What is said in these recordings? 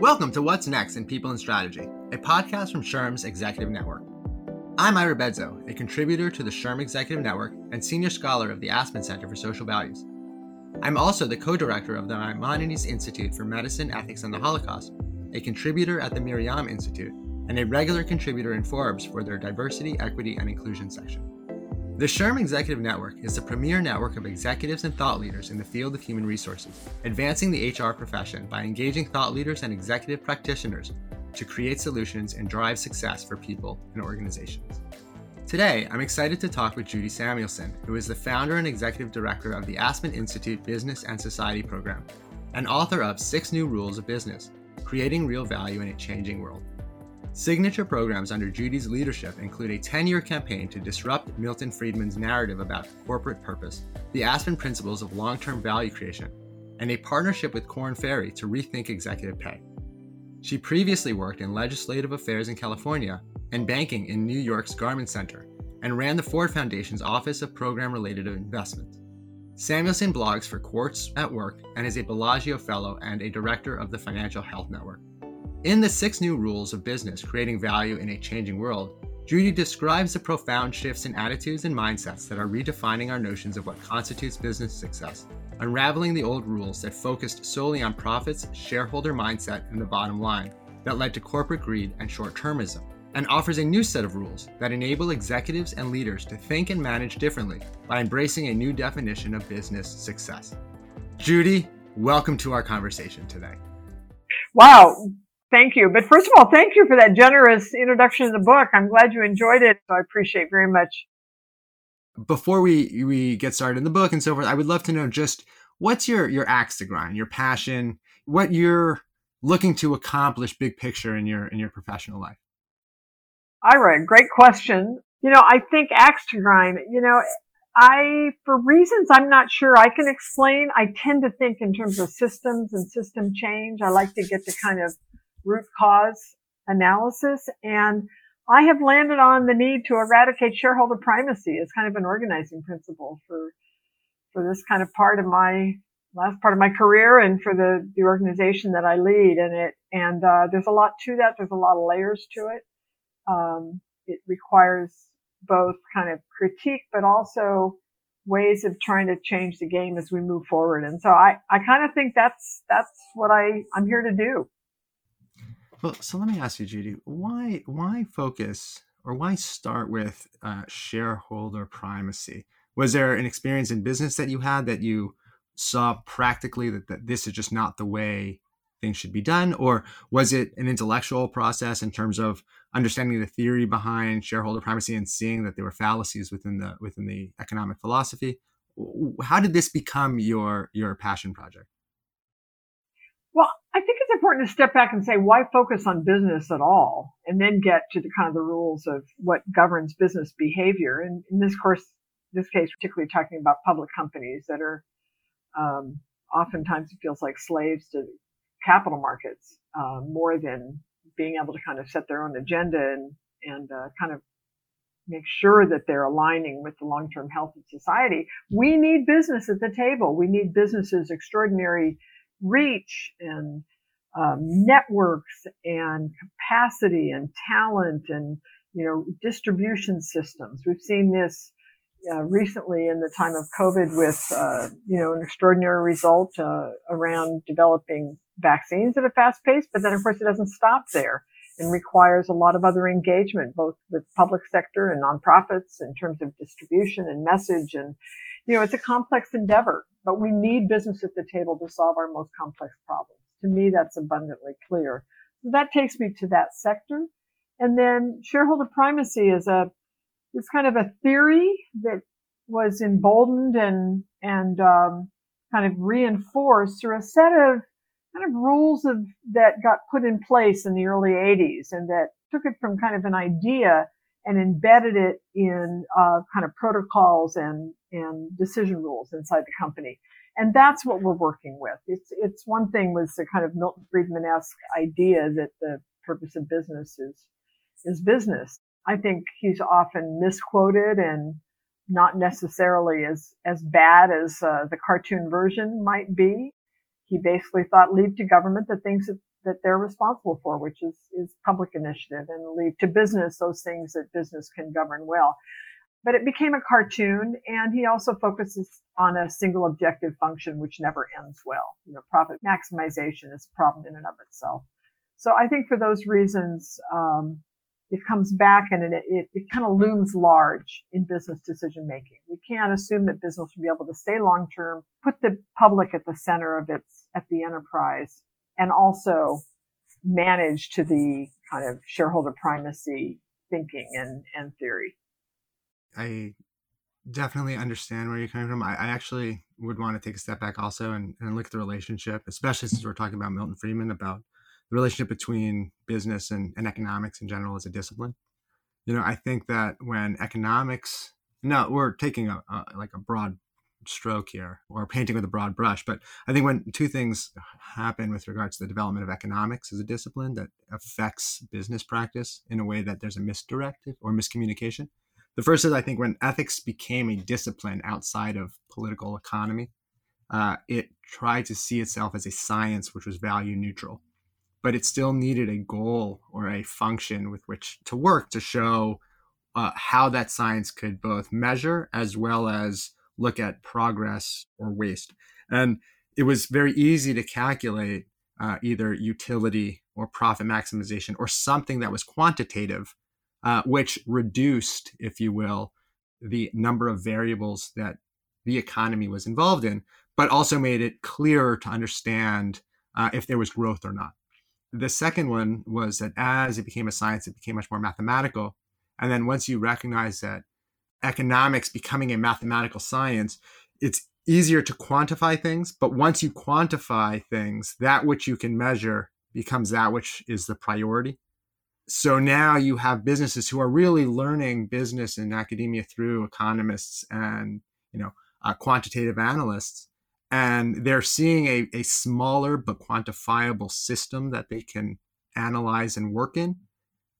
Welcome to What's Next in People and Strategy, a podcast from SHRM's Executive Network. I'm Ira Bedzow, a contributor to the Sherm Executive Network and senior scholar of the Aspen Center for Social Values. I'm also the co director of the Maimonides Institute for Medicine, Ethics, and the Holocaust, a contributor at the Miriam Institute, and a regular contributor in Forbes for their Diversity, Equity, and Inclusion section. The SHRM Executive Network is the premier network of executives and thought leaders in the field of human resources, advancing the HR profession by engaging thought leaders and executive practitioners to create solutions and drive success for people and organizations. Today, I'm excited to talk with Judy Samuelson, who is the founder and executive director of the Aspen Institute Business and Society program and author of Six New Rules of Business Creating Real Value in a Changing World. Signature programs under Judy's leadership include a 10 year campaign to disrupt Milton Friedman's narrative about corporate purpose, the Aspen principles of long term value creation, and a partnership with Korn Ferry to rethink executive pay. She previously worked in legislative affairs in California and banking in New York's Garment Center and ran the Ford Foundation's Office of Program Related Investments. Samuelson blogs for Quartz at Work and is a Bellagio Fellow and a director of the Financial Health Network. In the Six New Rules of Business Creating Value in a Changing World, Judy describes the profound shifts in attitudes and mindsets that are redefining our notions of what constitutes business success, unraveling the old rules that focused solely on profits, shareholder mindset, and the bottom line that led to corporate greed and short termism, and offers a new set of rules that enable executives and leaders to think and manage differently by embracing a new definition of business success. Judy, welcome to our conversation today. Wow, Thank you. But first of all, thank you for that generous introduction to the book. I'm glad you enjoyed it. So I appreciate very much. Before we we get started in the book and so forth, I would love to know just what's your your axe to grind, your passion, what you're looking to accomplish big picture in your in your professional life. Ira, great question. You know, I think axe to grind, you know, I, for reasons I'm not sure I can explain, I tend to think in terms of systems and system change. I like to get to kind of root cause analysis. And I have landed on the need to eradicate shareholder primacy as kind of an organizing principle for, for this kind of part of my last part of my career and for the, the organization that I lead. And it, and, uh, there's a lot to that. There's a lot of layers to it. Um, it requires both kind of critique, but also ways of trying to change the game as we move forward. And so I, I kind of think that's, that's what I, I'm here to do. Well, so let me ask you, Judy, why why focus or why start with uh, shareholder primacy? Was there an experience in business that you had that you saw practically that, that this is just not the way things should be done, or was it an intellectual process in terms of understanding the theory behind shareholder primacy and seeing that there were fallacies within the within the economic philosophy? How did this become your your passion project? It's important to step back and say, why focus on business at all? And then get to the kind of the rules of what governs business behavior. And in this course, this case, particularly talking about public companies that are, um, oftentimes it feels like slaves to capital markets, uh, more than being able to kind of set their own agenda and, and, uh, kind of make sure that they're aligning with the long-term health of society. We need business at the table. We need businesses extraordinary reach and um, networks and capacity and talent and you know distribution systems. We've seen this uh, recently in the time of COVID with uh, you know an extraordinary result uh, around developing vaccines at a fast pace, but then of course it doesn't stop there and requires a lot of other engagement, both with public sector and nonprofits in terms of distribution and message and you know, it's a complex endeavor, but we need business at the table to solve our most complex problems. To me, that's abundantly clear. So that takes me to that sector. And then shareholder primacy is a, it's kind of a theory that was emboldened and, and, um, kind of reinforced through a set of kind of rules of, that got put in place in the early 80s and that took it from kind of an idea and embedded it in uh, kind of protocols and and decision rules inside the company. And that's what we're working with. It's it's one thing was the kind of Milton Friedman esque idea that the purpose of business is is business. I think he's often misquoted and not necessarily as as bad as uh, the cartoon version might be. He basically thought leave to government the things that that they're responsible for, which is, is public initiative and leave to business those things that business can govern well. But it became a cartoon and he also focuses on a single objective function, which never ends well. You know, profit maximization is a problem in and of itself. So I think for those reasons, um, it comes back and it, it, it kind of looms large in business decision making. We can't assume that business will be able to stay long term, put the public at the center of its, at the enterprise, and also manage to the kind of shareholder primacy thinking and, and theory. I definitely understand where you're coming from. I, I actually would want to take a step back also and, and look at the relationship, especially since we're talking about Milton Friedman, about the relationship between business and, and economics in general as a discipline. You know, I think that when economics, no, we're taking a, a like a broad stroke here or painting with a broad brush, but I think when two things happen with regards to the development of economics as a discipline that affects business practice in a way that there's a misdirected or miscommunication. The first is I think when ethics became a discipline outside of political economy, uh, it tried to see itself as a science which was value neutral but it still needed a goal or a function with which to work to show uh, how that science could both measure as well as look at progress or waste. And it was very easy to calculate uh, either utility or profit maximization or something that was quantitative, uh, which reduced, if you will, the number of variables that the economy was involved in, but also made it clearer to understand uh, if there was growth or not. The second one was that as it became a science, it became much more mathematical. And then once you recognize that economics becoming a mathematical science, it's easier to quantify things. But once you quantify things, that which you can measure becomes that which is the priority. So now you have businesses who are really learning business and academia through economists and you know uh, quantitative analysts and they're seeing a, a smaller but quantifiable system that they can analyze and work in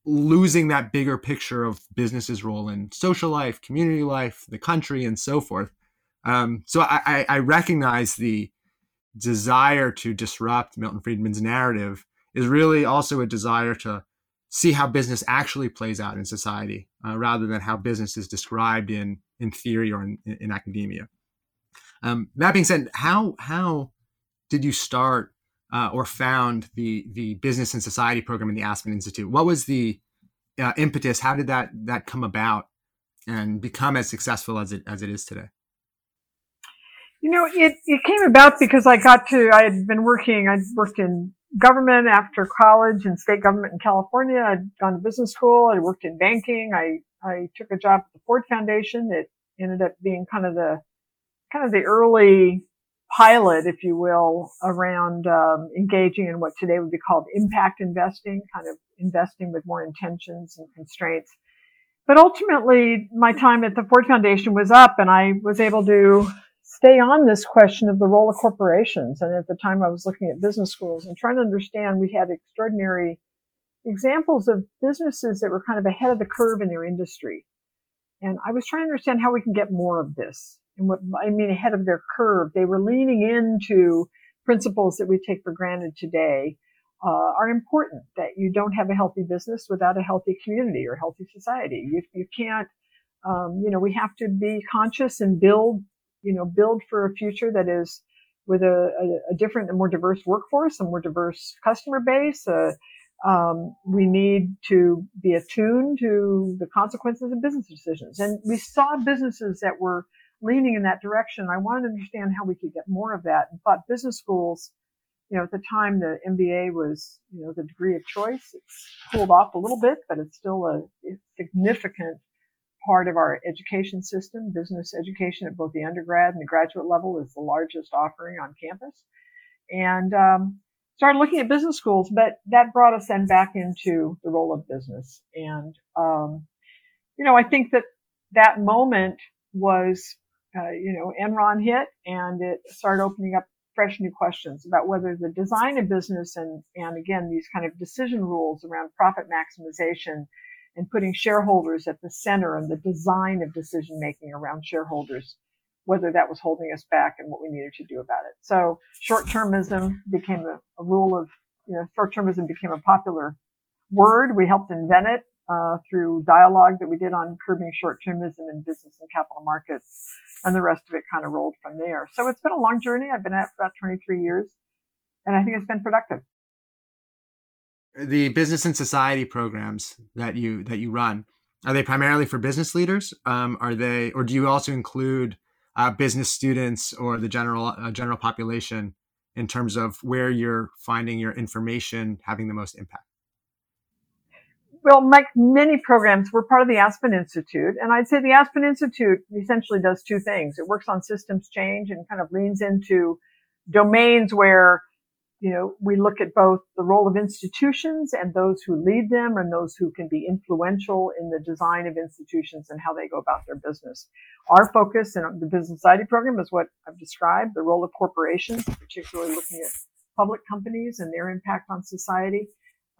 losing that bigger picture of business's role in social life community life the country and so forth. Um, so I, I recognize the desire to disrupt milton friedman's narrative is really also a desire to see how business actually plays out in society uh, rather than how business is described in in theory or in, in academia. Um, that being said, how how did you start uh, or found the the business and society program in the Aspen Institute? What was the uh, impetus? How did that that come about and become as successful as it as it is today? You know, it, it came about because I got to, I had been working, I'd worked in government after college and state government in California. I'd gone to business school. I worked in banking. I, I took a job at the Ford Foundation. It ended up being kind of the kind of the early pilot, if you will, around um, engaging in what today would be called impact investing, kind of investing with more intentions and constraints. But ultimately, my time at the Ford Foundation was up, and I was able to stay on this question of the role of corporations. And at the time, I was looking at business schools and trying to understand. We had extraordinary examples of businesses that were kind of ahead of the curve in their industry. And I was trying to understand how we can get more of this what I mean ahead of their curve. They were leaning into principles that we take for granted today uh, are important. That you don't have a healthy business without a healthy community or healthy society. You, you can't, um, you know, we have to be conscious and build, you know, build for a future that is with a, a, a different and more diverse workforce, a more diverse customer base. Uh, um, we need to be attuned to the consequences of business decisions. And we saw businesses that were leaning in that direction. I wanted to understand how we could get more of that and thought business schools, you know, at the time the MBA was, you know, the degree of choice. It's cooled off a little bit, but it's still a significant part of our education system. Business education at both the undergrad and the graduate level is the largest offering on campus. And, um, started looking at business schools, but that brought us then back into the role of business. And, um, you know, I think that that moment was uh, you know, Enron hit and it started opening up fresh new questions about whether the design of business and, and again, these kind of decision rules around profit maximization and putting shareholders at the center and the design of decision making around shareholders, whether that was holding us back and what we needed to do about it. So short termism became a, a rule of, you know, short-termism became a popular word. We helped invent it uh, through dialogue that we did on curbing short-termism in business and capital markets, and the rest of it kind of rolled from there. So it's been a long journey. I've been at it for about 23 years, and I think it's been productive. The business and society programs that you that you run are they primarily for business leaders? Um, are they, or do you also include uh, business students or the general uh, general population in terms of where you're finding your information having the most impact? Well, like many programs, we're part of the Aspen Institute, and I'd say the Aspen Institute essentially does two things. It works on systems change and kind of leans into domains where you know, we look at both the role of institutions and those who lead them and those who can be influential in the design of institutions and how they go about their business. Our focus in the Business Society program is what I've described, the role of corporations, particularly looking at public companies and their impact on society.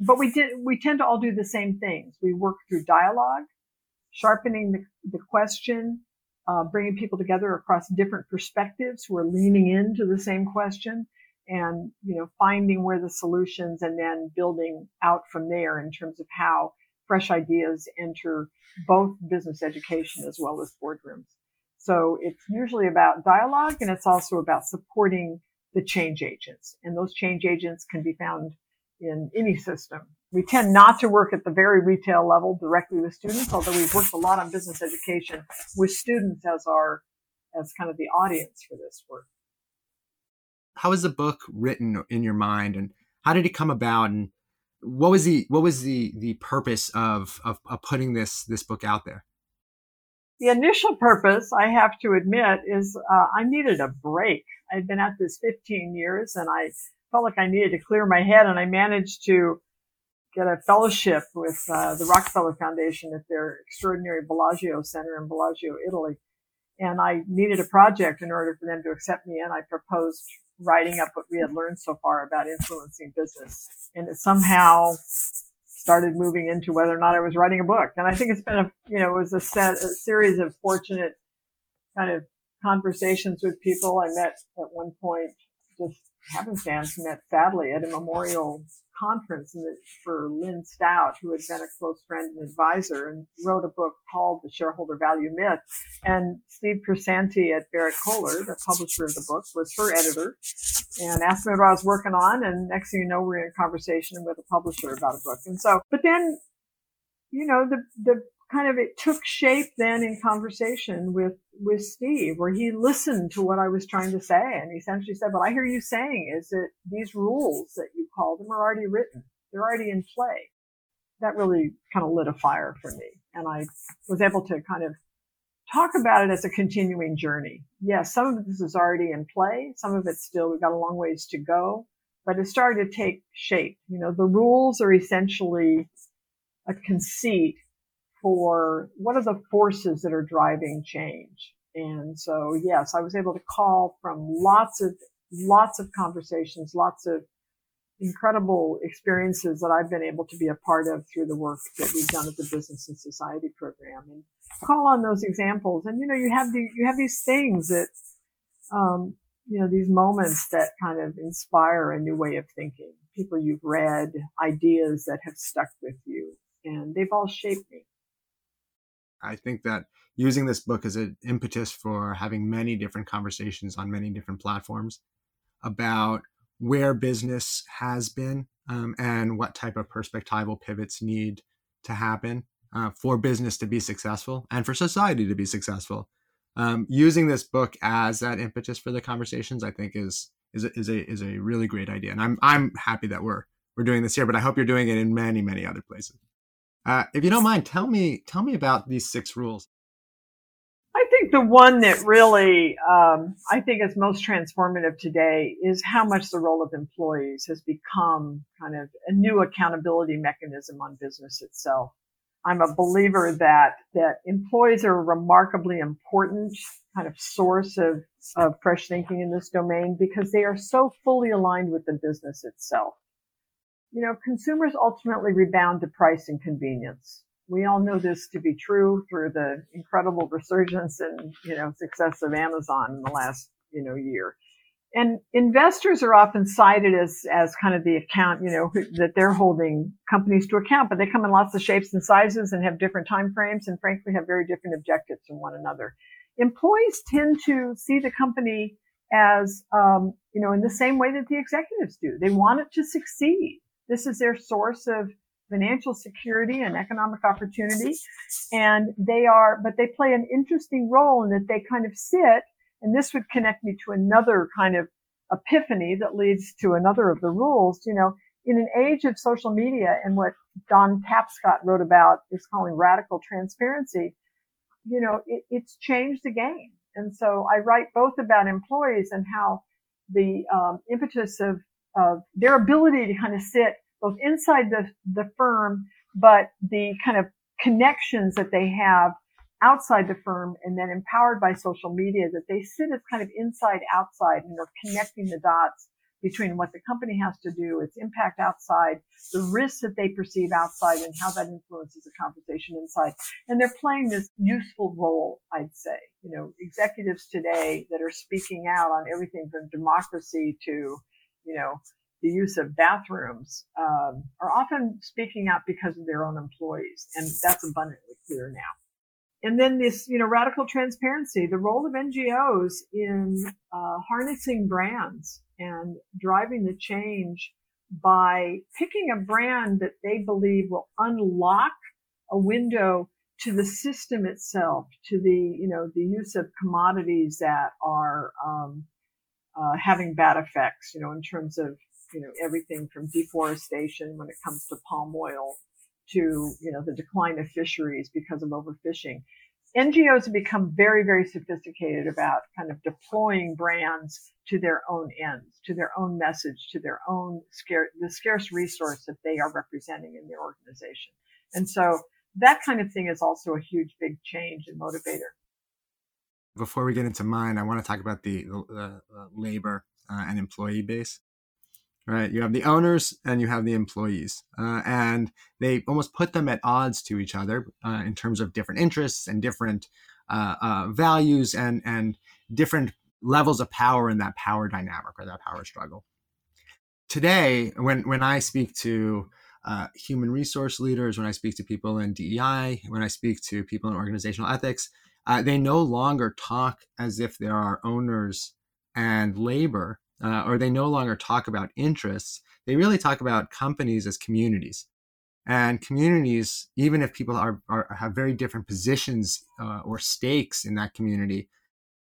But we did, we tend to all do the same things. We work through dialogue, sharpening the, the question, uh, bringing people together across different perspectives who are leaning into the same question and you know finding where the solutions and then building out from there in terms of how fresh ideas enter both business education as well as boardrooms so it's usually about dialogue and it's also about supporting the change agents and those change agents can be found in any system. We tend not to work at the very retail level directly with students although we've worked a lot on business education with students as our as kind of the audience for this work. How was the book written in your mind and how did it come about and what was the what was the the purpose of of, of putting this this book out there? The initial purpose i have to admit is uh, i needed a break. I'd been at this 15 years and i felt like i needed to clear my head and i managed to get a fellowship with uh, the rockefeller foundation at their extraordinary bellagio center in bellagio italy and i needed a project in order for them to accept me and i proposed writing up what we had learned so far about influencing business. And it somehow started moving into whether or not I was writing a book. And I think it's been a, you know, it was a set, a series of fortunate kind of conversations with people. I met at one point, just happenstance, met sadly at a memorial conference the, for Lynn Stout, who had been a close friend and advisor, and wrote a book called The Shareholder Value Myth. And Steve Piersanti at Berrett Koehler, the publisher of the book, was her editor and asked me what I was working on. And next thing you know, we're in a conversation with a publisher about a book. And so, but then, you know, the, the kind of it took shape then in conversation with with Steve, where he listened to what I was trying to say, and he essentially said, "What I hear you saying is that these rules that you call them are already written; they're already in play." That really kind of lit a fire for me, and I was able to kind of talk about it as a continuing journey. Yes, some of this is already in play, some of it's still we've got a long ways to go, but it started to take shape. You know, the rules are essentially a conceit for what are the forces that are driving change. And so, yes, I was able to call from lots of, lots of conversations, lots of incredible experiences that I've been able to be a part of through the work that we've done at the Business and Society program and call on those examples. And, you know, you have the, you have these things that, um, you know, these moments that kind of inspire a new way of thinking. People you've read, ideas that have stuck with you, and they've all shaped me. I think that using this book as an impetus for having many different conversations on many different platforms about where business has been um, and what type of perspectival pivots need to happen uh, for business to be successful and for society to be successful. Um, using this book as that impetus for the conversations, I think is is a, is a is a really great idea, and I'm I'm happy that we're we're doing this here. But I hope you're doing it in many many other places. Uh, if you don't mind, tell me tell me about these six rules. I think the one that really um, I think is most transformative today is how much the role of employees has become kind of a new accountability mechanism on business itself. I'm a believer that that employees are a remarkably important kind of source of, of fresh thinking in this domain because they are so fully aligned with the business itself you know, consumers ultimately rebound to price and convenience. We all know this to be true through the incredible resurgence and, you know, success of Amazon in the last, you know, year. And investors are often cited as, as kind of the account, you know, that they're holding companies to account, but they come in lots of shapes and sizes and have different time frames and frankly have very different objectives from one another. Employees tend to see the company as, um, you know, in the same way that the executives do. They want it to succeed. This is their source of financial security and economic opportunity. And they are, but they play an interesting role in that they kind of sit, and this would connect me to another kind of epiphany that leads to another of the rules, you know, in an age of social media and what Don Tapscott wrote about is calling radical transparency, you know, it, it's changed the game. And so I write both about employees and how the um, impetus of, of their ability to kind of sit both inside the, the firm, but the kind of connections that they have outside the firm and then empowered by social media that they sit as kind of inside outside and they're connecting the dots between what the company has to do, its impact outside, the risks that they perceive outside and how that influences the conversation inside. And they're playing this useful role, I'd say. You know, executives today that are speaking out on everything from democracy to, you know, the use of bathrooms um, are often speaking out because of their own employees, and that's abundantly clear now. And then this, you know, radical transparency, the role of NGOs in uh, harnessing brands and driving the change by picking a brand that they believe will unlock a window to the system itself, to the, you know, the use of commodities that are um, uh, having bad effects, you know, in terms of you know, everything from deforestation when it comes to palm oil to, you know, the decline of fisheries because of overfishing. NGOs have become very, very sophisticated about kind of deploying brands to their own ends, to their own message, to their own scarce, the scarce resource that they are representing in their organization. And so that kind of thing is also a huge, big change and motivator. Before we get into mine, I want to talk about the, the labor uh, and employee base right? You have the owners and you have the employees, uh, and they almost put them at odds to each other uh, in terms of different interests and different uh, uh values and and different levels of power in that power dynamic or that power struggle. Today, when when I speak to uh, human resource leaders, when I speak to people in DEI, when I speak to people in organizational ethics, uh, they no longer talk as if there are owners and labor uh, or they no longer talk about interests. They really talk about companies as communities. And communities, even if people are, are have very different positions uh, or stakes in that community,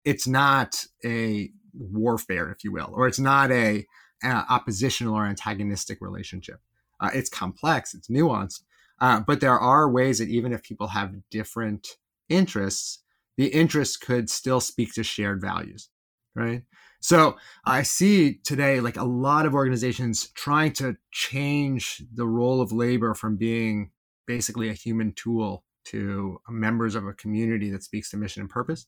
it's not a warfare, if you will, or it's not a, a oppositional or antagonistic relationship. Uh, it's complex, it's nuanced, uh, but there are ways that even if people have different interests, the interests could still speak to shared values, right? So I see today like a lot of organizations trying to change the role of labor from being basically a human tool to members of a community that speaks to mission and purpose.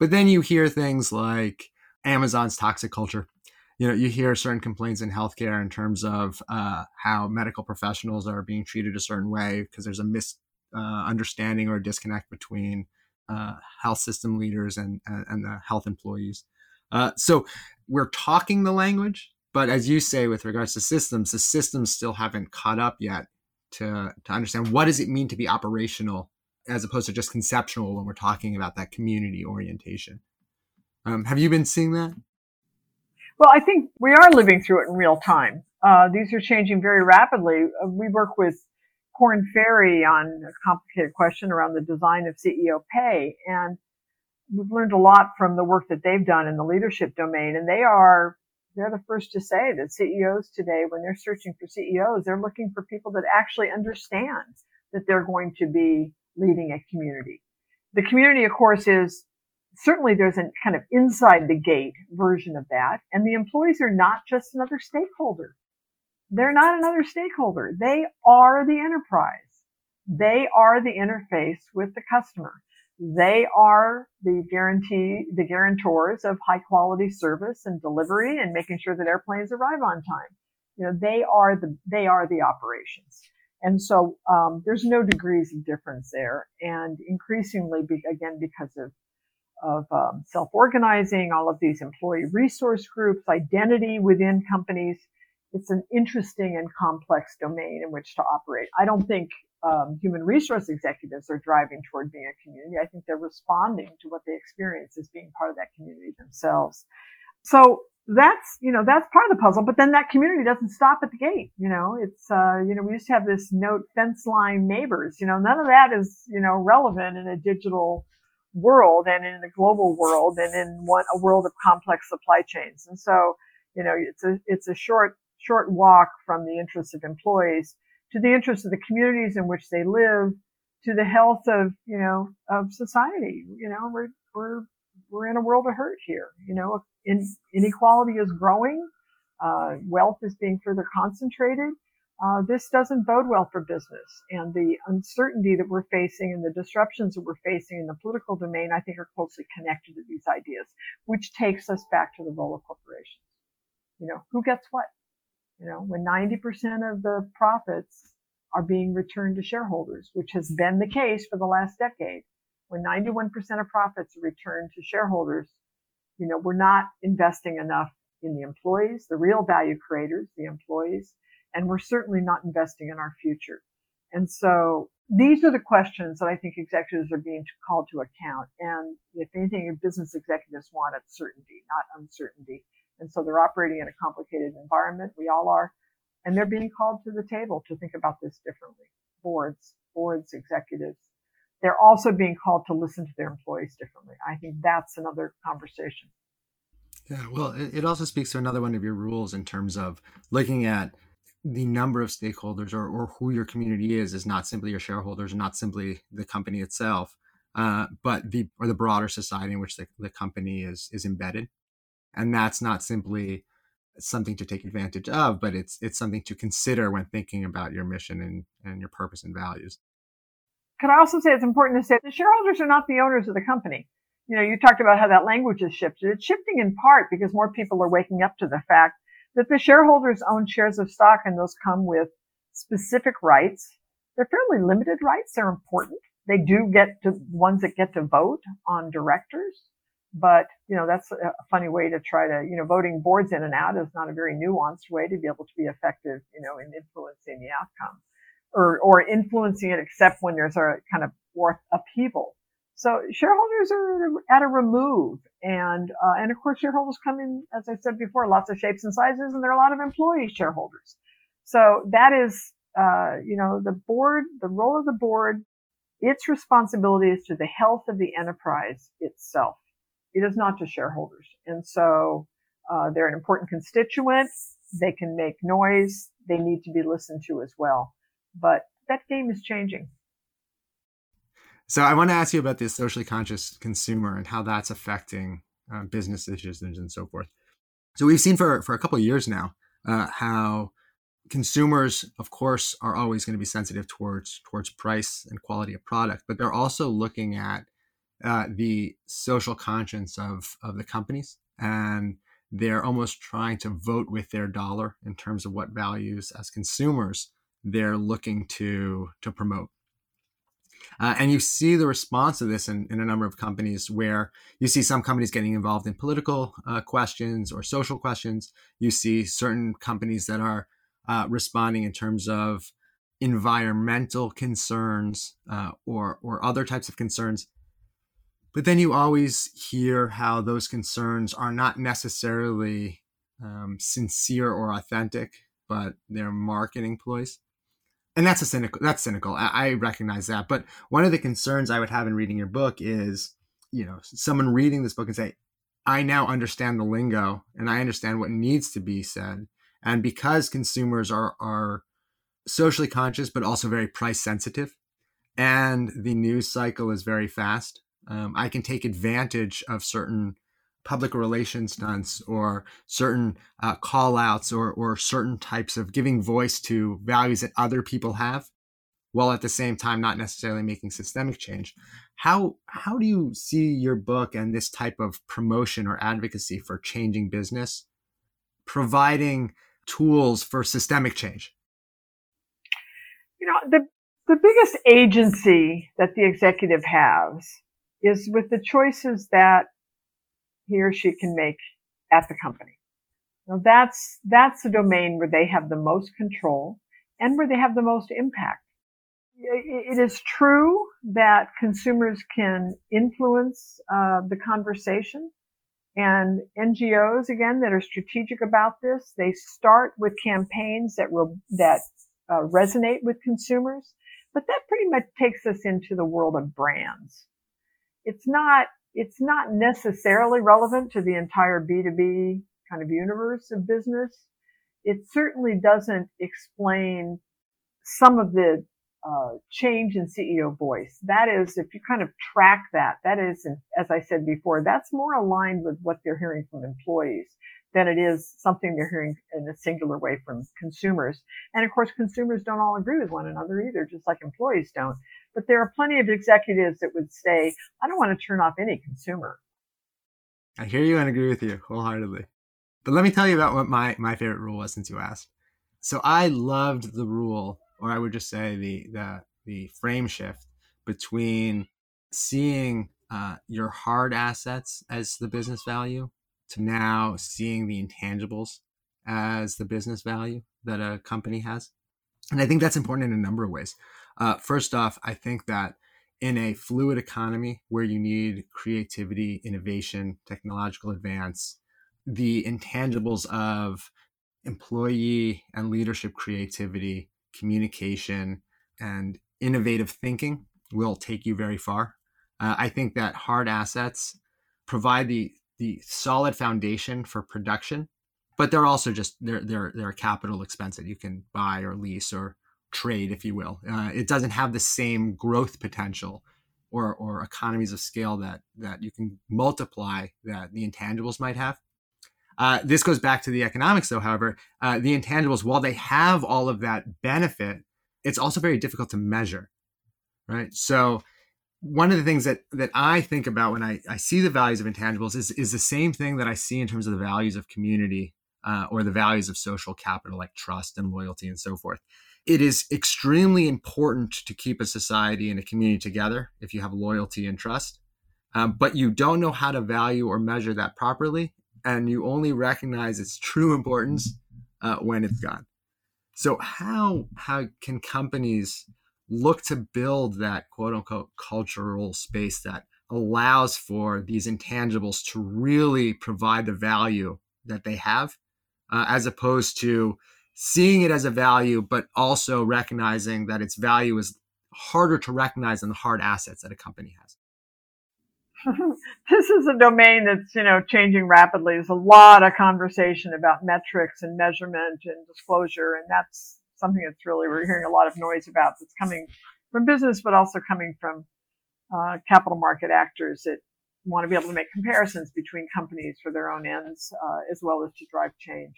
But then you hear things like Amazon's toxic culture. You know, you hear certain complaints in healthcare in terms of uh, how medical professionals are being treated a certain way because there's a misunderstanding uh, or disconnect between uh, health system leaders and, and, and the health employees. Uh, so we're talking the language, but as you say, with regards to systems, the systems still haven't caught up yet to, to understand what does it mean to be operational as opposed to just conceptual when we're talking about that community orientation. Um, have you been seeing that? Well, I think we are living through it in real time. Uh, these are changing very rapidly. Uh, we work with Korn Ferry on a complicated question around the design of CEO pay, and we've learned a lot from the work that they've done in the leadership domain, and they are they're the first to say that CEOs today, when they're searching for CEOs, they're looking for people that actually understand that they're going to be leading a community. The community, of course, is certainly there's a kind of inside the gate version of that. And the employees are not just another stakeholder. They're not another stakeholder. They are the enterprise. They are the interface with the customer. They are the guarantee, the guarantors of high quality service and delivery and making sure that airplanes arrive on time. You know, they are the, they are the operations. And so, um, there's no degrees of difference there. And increasingly, be, again, because of of um, self-organizing, all of these employee resource groups, identity within companies. It's an interesting and complex domain in which to operate. I don't think um, human resource executives are driving toward being a community. I think they're responding to what they experience as being part of that community themselves. So that's, you know, that's part of the puzzle, but then that community doesn't stop at the gate. You know, it's, uh, you know, we used to have this note fence line neighbors, you know, none of that is, you know, relevant in a digital world and in a global world and in one, a world of complex supply chains. And so, you know, it's a, it's a short, short walk from the interests of employees to the interests of the communities in which they live to the health of, you know, of society. You know, we're, we're, we're in a world of hurt here. You know, in, inequality is growing. Uh, wealth is being further concentrated. Uh, this doesn't bode well for business. And the uncertainty that we're facing and the disruptions that we're facing in the political domain, I think, are closely connected to these ideas, which takes us back to the role of corporations. You know, who gets what? You know, when 90% of the profits are being returned to shareholders, which has been the case for the last decade, when 91% of profits are returned to shareholders, you know, we're not investing enough in the employees, the real value creators, the employees, and we're certainly not investing in our future. And so these are the questions that I think executives are being called to account. And if anything, business executives want certainty, not uncertainty. And so they're operating in a complicated environment. We all are. And they're being called to the table to think about this differently. Boards, boards, executives, they're also being called to listen to their employees differently. I think that's another conversation. Yeah, well, it also speaks to another one of your rules in terms of looking at the number of stakeholders or, or who your community is is not simply your shareholders, not simply the company itself, uh, but the or the broader society in which the, the company is is embedded, and that's not simply something to take advantage of, but it's it's something to consider when thinking about your mission and, and your purpose and values could I also say it's important to say the shareholders are not the owners of the company. You know, you talked about how that language has shifted. It's shifting in part because more people are waking up to the fact that the shareholders own shares of stock and those come with specific rights. They're fairly limited rights. They're important. They do get to ones that get to vote on directors, but you know, that's a funny way to try to, you know, voting boards in and out is not a very nuanced way to be able to be effective, you know, in influencing the outcome or, or influencing it except when there's a kind of upheaval. So shareholders are at a remove and, uh, and of course shareholders come in, as I said before, lots of shapes and sizes and there are a lot of employee shareholders. So that is, uh, you know, the board, the role of the board, its responsibility is to the health of the enterprise itself. It is not to shareholders. And so, uh, they're an important constituent. They can make noise. They need to be listened to as well but that game is changing. So I want to ask you about this socially conscious consumer and how that's affecting uh, business decisions and so forth. So we've seen for for a couple of years now uh, how consumers, of course, are always going to be sensitive towards towards price and quality of product, but they're also looking at uh, the social conscience of of the companies, and they're almost trying to vote with their dollar in terms of what values as consumers they're looking to to promote. Uh, and you see the response to this in, in, a number of companies where you see some companies getting involved in political uh, questions or social questions. You see certain companies that are uh, responding in terms of environmental concerns uh, or or other types of concerns. But then you always hear how those concerns are not necessarily um, sincere or authentic, but they're marketing ploys. And that's a cynical that's cynical. I, I, recognize that. But one of the concerns i would have in reading your book is you know someone reading this book and say i now understand the lingo and i understand what needs to be said. And because consumers are are socially conscious but also very price sensitive and the news cycle is very fast um, i can take advantage of certain public relations stunts or certain uh, call outs or, or certain types of giving voice to values that other people have while at the same time not necessarily making systemic change. How how do you see your book and this type of promotion or advocacy for changing business providing tools for systemic change? You know the the biggest agency that the executive has is with the choices that he or she can make at the company. Now that's, that's the domain where they have the most control and where they have the most impact. It is true that consumers can influence uh, the conversation and NGOs again that are strategic about this. They start with campaigns that re- that uh, resonate with consumers, but that pretty much takes us into the world of brands. It's not it's not necessarily relevant to the entire B2B kind of universe of business. It certainly doesn't explain some of the uh, change in CEO voice. That is, if you kind of track that, that is, as I said before, that's more aligned with what they're hearing from employees than it is something they're hearing in a singular way from consumers. And of course, consumers don't all agree with one another either, just like employees don't. But there are plenty of executives that would say, I don't want to turn off any consumer. I hear you and agree with you wholeheartedly. But let me tell you about what my, my favorite rule was since you asked. So I loved the rule, or I would just say the the the frame shift between seeing uh, your hard assets as the business value to now seeing the intangibles as the business value that a company has. And I think that's important in a number of ways. Uh, first off, I think that in a fluid economy where you need creativity, innovation, technological advance, the intangibles of employee and leadership creativity, communication, and innovative thinking will take you very far. Uh, I think that hard assets provide the the solid foundation for production, but they're also just they're they're they're a capital expense that you can buy or lease or trade, if you will. Uh, it doesn't have the same growth potential or or economies of scale that that you can multiply that the intangibles might have. Uh, this goes back to the economics, though. However, uh, the intangibles, while they have all of that benefit, it's also very difficult to measure, right? So one of the things that that I think about when I, I see the values of intangibles is is the same thing that I see in terms of the values of community uh, or the values of social capital like trust and loyalty and so forth. It is extremely important to keep a society and a community together if you have loyalty and trust, um, but you don't know how to value or measure that properly, and you only recognize its true importance uh, when it's gone. So how how can companies look to build that quote unquote cultural space that allows for these intangibles to really provide the value that they have, uh, as opposed to seeing it as a value, but also recognizing that its value is harder to recognize than the hard assets that a company has. this is a domain that's you know changing rapidly. There's a lot of conversation about metrics and measurement and disclosure, and that's something that's really we're hearing a lot of noise about that's coming from business, but also coming from uh, capital market actors that want to be able to make comparisons between companies for their own ends, uh, as well as to drive change.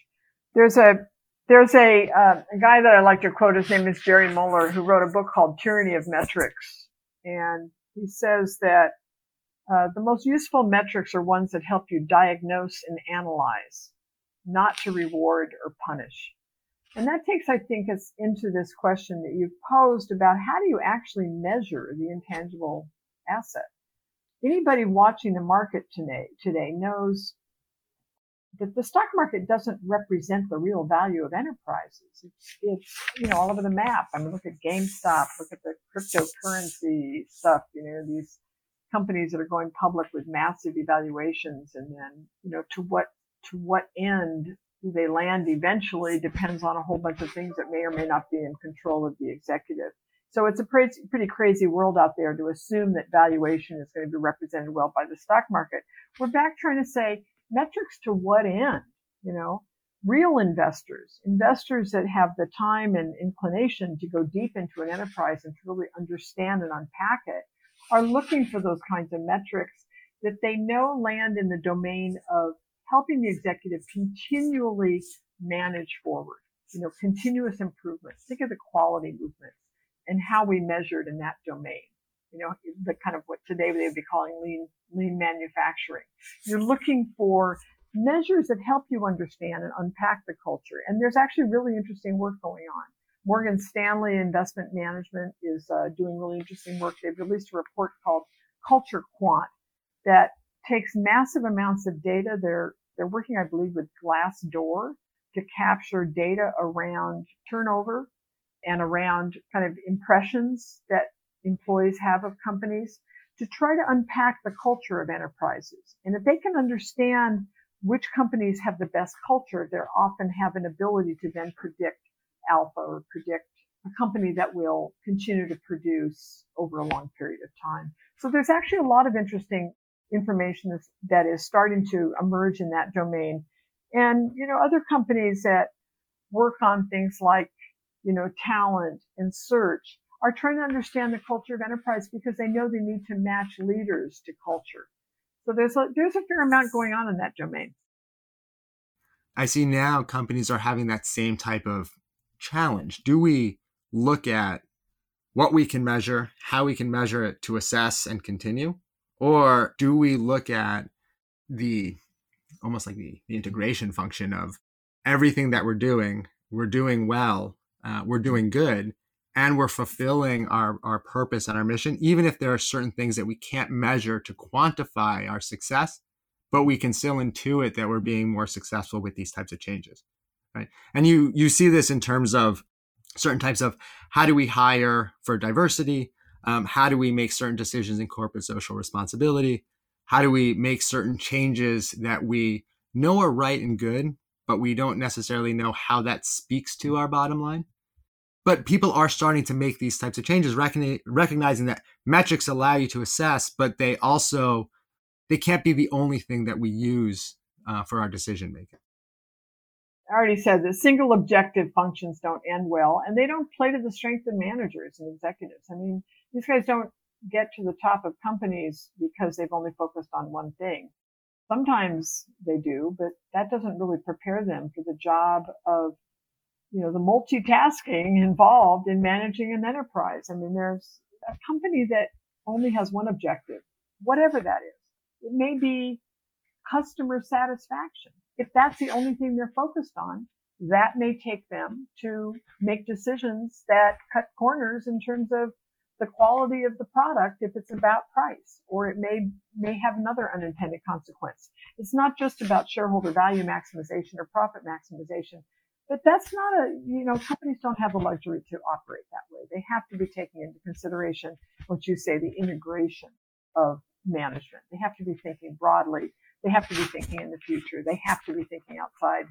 There's a there's a, uh, a guy that I like to quote. His name is Jerry Muller, who wrote a book called Tyranny of Metrics, and he says that uh, the most useful metrics are ones that help you diagnose and analyze, not to reward or punish. And that takes, I think, us into this question that you've posed about how do you actually measure the intangible asset? Anybody watching the market today, today knows that the stock market doesn't represent the real value of enterprises. It's, it's, you know, all over the map. I mean, look at GameStop, look at the cryptocurrency stuff, you know, these companies that are going public with massive evaluations and then, you know, to what, to what end they land eventually depends on a whole bunch of things that may or may not be in control of the executive. So it's a pretty, crazy world out there to assume that valuation is going to be represented well by the stock market. We're back trying to say metrics to what end? You know, real investors, investors that have the time and inclination to go deep into an enterprise and to really understand and unpack it are looking for those kinds of metrics that they know land in the domain of helping the executive continually manage forward, you know, continuous improvement. Think of the quality movement and how we measured in that domain. You know, the kind of what today they would be calling lean, lean manufacturing. You're looking for measures that help you understand and unpack the culture. And there's actually really interesting work going on. Morgan Stanley Investment Management is uh, doing really interesting work. They've released a report called culture quant that takes massive amounts of data. They're, they're working, I believe, with Glassdoor to capture data around turnover and around kind of impressions that employees have of companies to try to unpack the culture of enterprises. And if they can understand which companies have the best culture, they often have an ability to then predict alpha or predict a company that will continue to produce over a long period of time. So there's actually a lot of interesting information that is starting to emerge in that domain. And, you know, other companies that work on things like, you know, talent and search are trying to understand the culture of enterprise because they know they need to match leaders to culture. So there's a, there's a fair amount going on in that domain. I see now companies are having that same type of challenge. Do we look at what we can measure, how we can measure it to assess and continue? Or do we look at the almost like the, the integration function of everything that we're doing, we're doing well, uh, we're doing good, and we're fulfilling our, our purpose and our mission, even if there are certain things that we can't measure to quantify our success, but we can still intuit that we're being more successful with these types of changes. Right. And you you see this in terms of certain types of how do we hire for diversity? Um, how do we make certain decisions in corporate social responsibility? How do we make certain changes that we know are right and good, but we don't necessarily know how that speaks to our bottom line? But people are starting to make these types of changes, recognizing that metrics allow you to assess, but they also they can't be the only thing that we use uh, for our decision making. I already said that single objective functions don't end well and they don't play to the strength of managers and executives. I mean, these guys don't get to the top of companies because they've only focused on one thing. Sometimes they do, but that doesn't really prepare them for the job of, you know, the multitasking involved in managing an enterprise. I mean, there's a company that only has one objective, whatever that is. It may be customer satisfaction if that's the only thing they're focused on, that may take them to make decisions that cut corners in terms of the quality of the product if it's about price, or it may, may have another unintended consequence. It's not just about shareholder value maximization or profit maximization, but that's not a, you know, companies don't have the luxury to operate that way. They have to be taking into consideration what you say, the integration of management. They have to be thinking broadly they have to be thinking in the future. They have to be thinking outside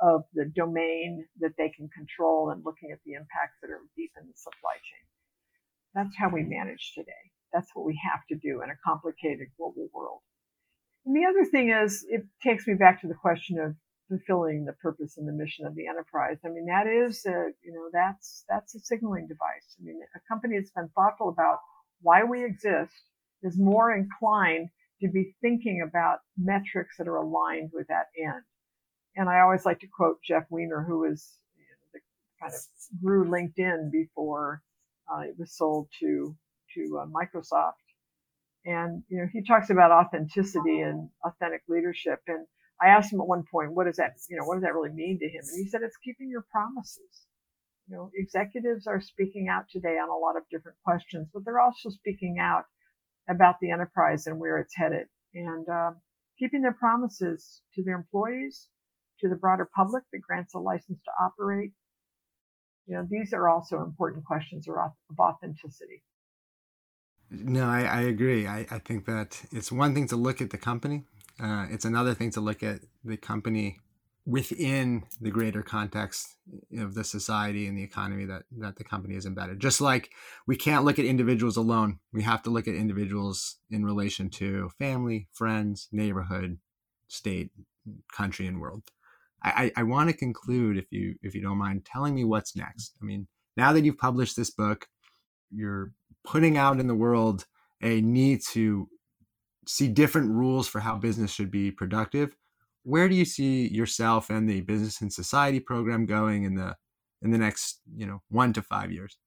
of the domain that they can control and looking at the impacts that are deep in the supply chain. That's how we manage today. That's what we have to do in a complicated global world. And the other thing is, it takes me back to the question of fulfilling the purpose and the mission of the enterprise. I mean, that is, a, you know, that's that's a signaling device. I mean, a company that's been thoughtful about why we exist is more inclined to be thinking about metrics that are aligned with that end. And I always like to quote Jeff Weiner, who was you know, the kind of grew LinkedIn before it was sold to to uh, Microsoft. And you know, he talks about authenticity and authentic leadership. And I asked him at one point, what does that, you know, what does that really mean to him? And he said, it's keeping your promises. You know, executives are speaking out today on a lot of different questions, but they're also speaking out about the enterprise and where it's headed and uh, keeping their promises to their employees, to the broader public that grants a license to operate. You know, these are also important questions of authenticity. No, I, I agree. I, I think that it's one thing to look at the company. Uh, it's another thing to look at the company within the greater context of the society and the economy that that the company is embedded just like we can't look at individuals alone we have to look at individuals in relation to family friends neighborhood state country and world i i, want to conclude if you if you don't mind telling me what's next. I mean now that you've published this book you're putting out in the world a need to see different rules for how business should be productive. Where do you see yourself and the business and society program going in the in the next you know one to five years?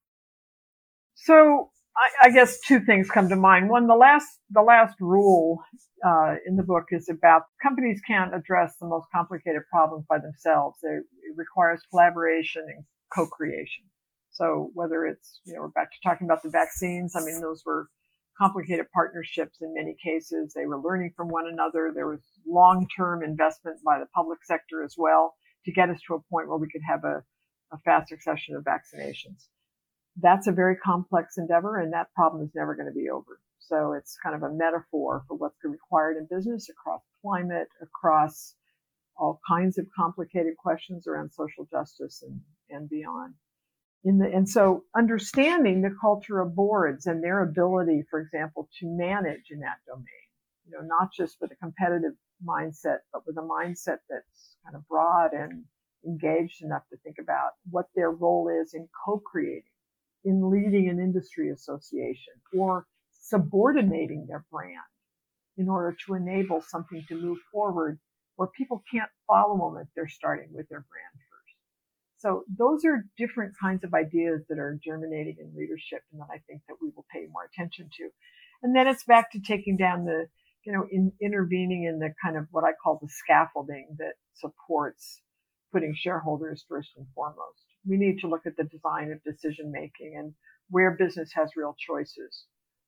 So I, I guess two things come to mind one the last the last rule uh, in the book is about companies can't address the most complicated problems by themselves it requires collaboration and co-creation so whether it's you know we're back to talking about the vaccines i mean those were complicated partnerships in many cases. They were learning from one another. There was long-term investment by the public sector as well to get us to a point where we could have a, a fast succession of vaccinations. That's a very complex endeavor and that problem is never going to be over. So it's kind of a metaphor for what's required in business across climate, across all kinds of complicated questions around social justice and, and beyond. The, and so understanding the culture of boards and their ability, for example, to manage in that domain, you know, not just with a competitive mindset, but with a mindset that's kind of broad and engaged enough to think about what their role is in co-creating, in leading an industry association or subordinating their brand in order to enable something to move forward where people can't follow them if they're starting with their brand first. So those are different kinds of ideas that are germinating in leadership and that I think that we will pay more attention to. And then it's back to taking down the, you know, in, intervening in the kind of what I call the scaffolding that supports putting shareholders first and foremost. We need to look at the design of decision making and where business has real choices,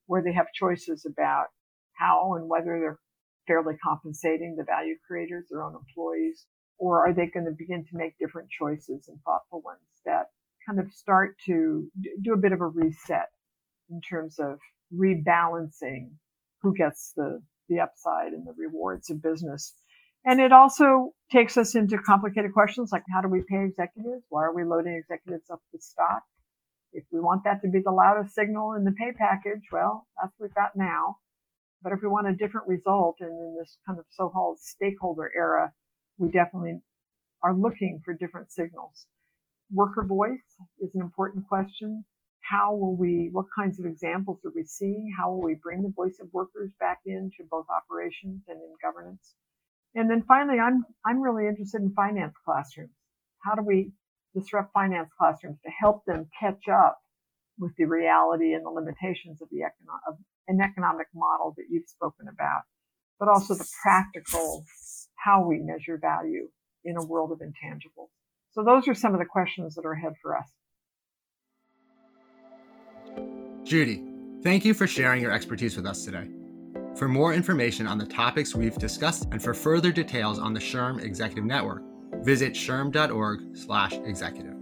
where they have choices about how and whether they're fairly compensating the value creators, their own employees, or are they going to begin to make different choices and thoughtful ones that kind of start to do a bit of a reset in terms of rebalancing who gets the, the upside and the rewards of business. And it also takes us into complicated questions like how do we pay executives? Why are we loading executives up with stock? If we want that to be the loudest signal in the pay package, well, that's what we've got now. But if we want a different result and in this kind of so-called stakeholder era, we definitely are looking for different signals. Worker voice is an important question. How will we, what kinds of examples are we seeing? How will we bring the voice of workers back into both operations and in governance? And then finally, I'm, I'm really interested in finance classrooms. How do we disrupt finance classrooms to help them catch up with the reality and the limitations of the economic, of an economic model that you've spoken about, but also the practical, how we measure value in a world of intangibles. So those are some of the questions that are ahead for us. Judy, thank you for sharing your expertise with us today. For more information on the topics we've discussed and for further details on the SHRM Executive Network, visit shrm.org/executive.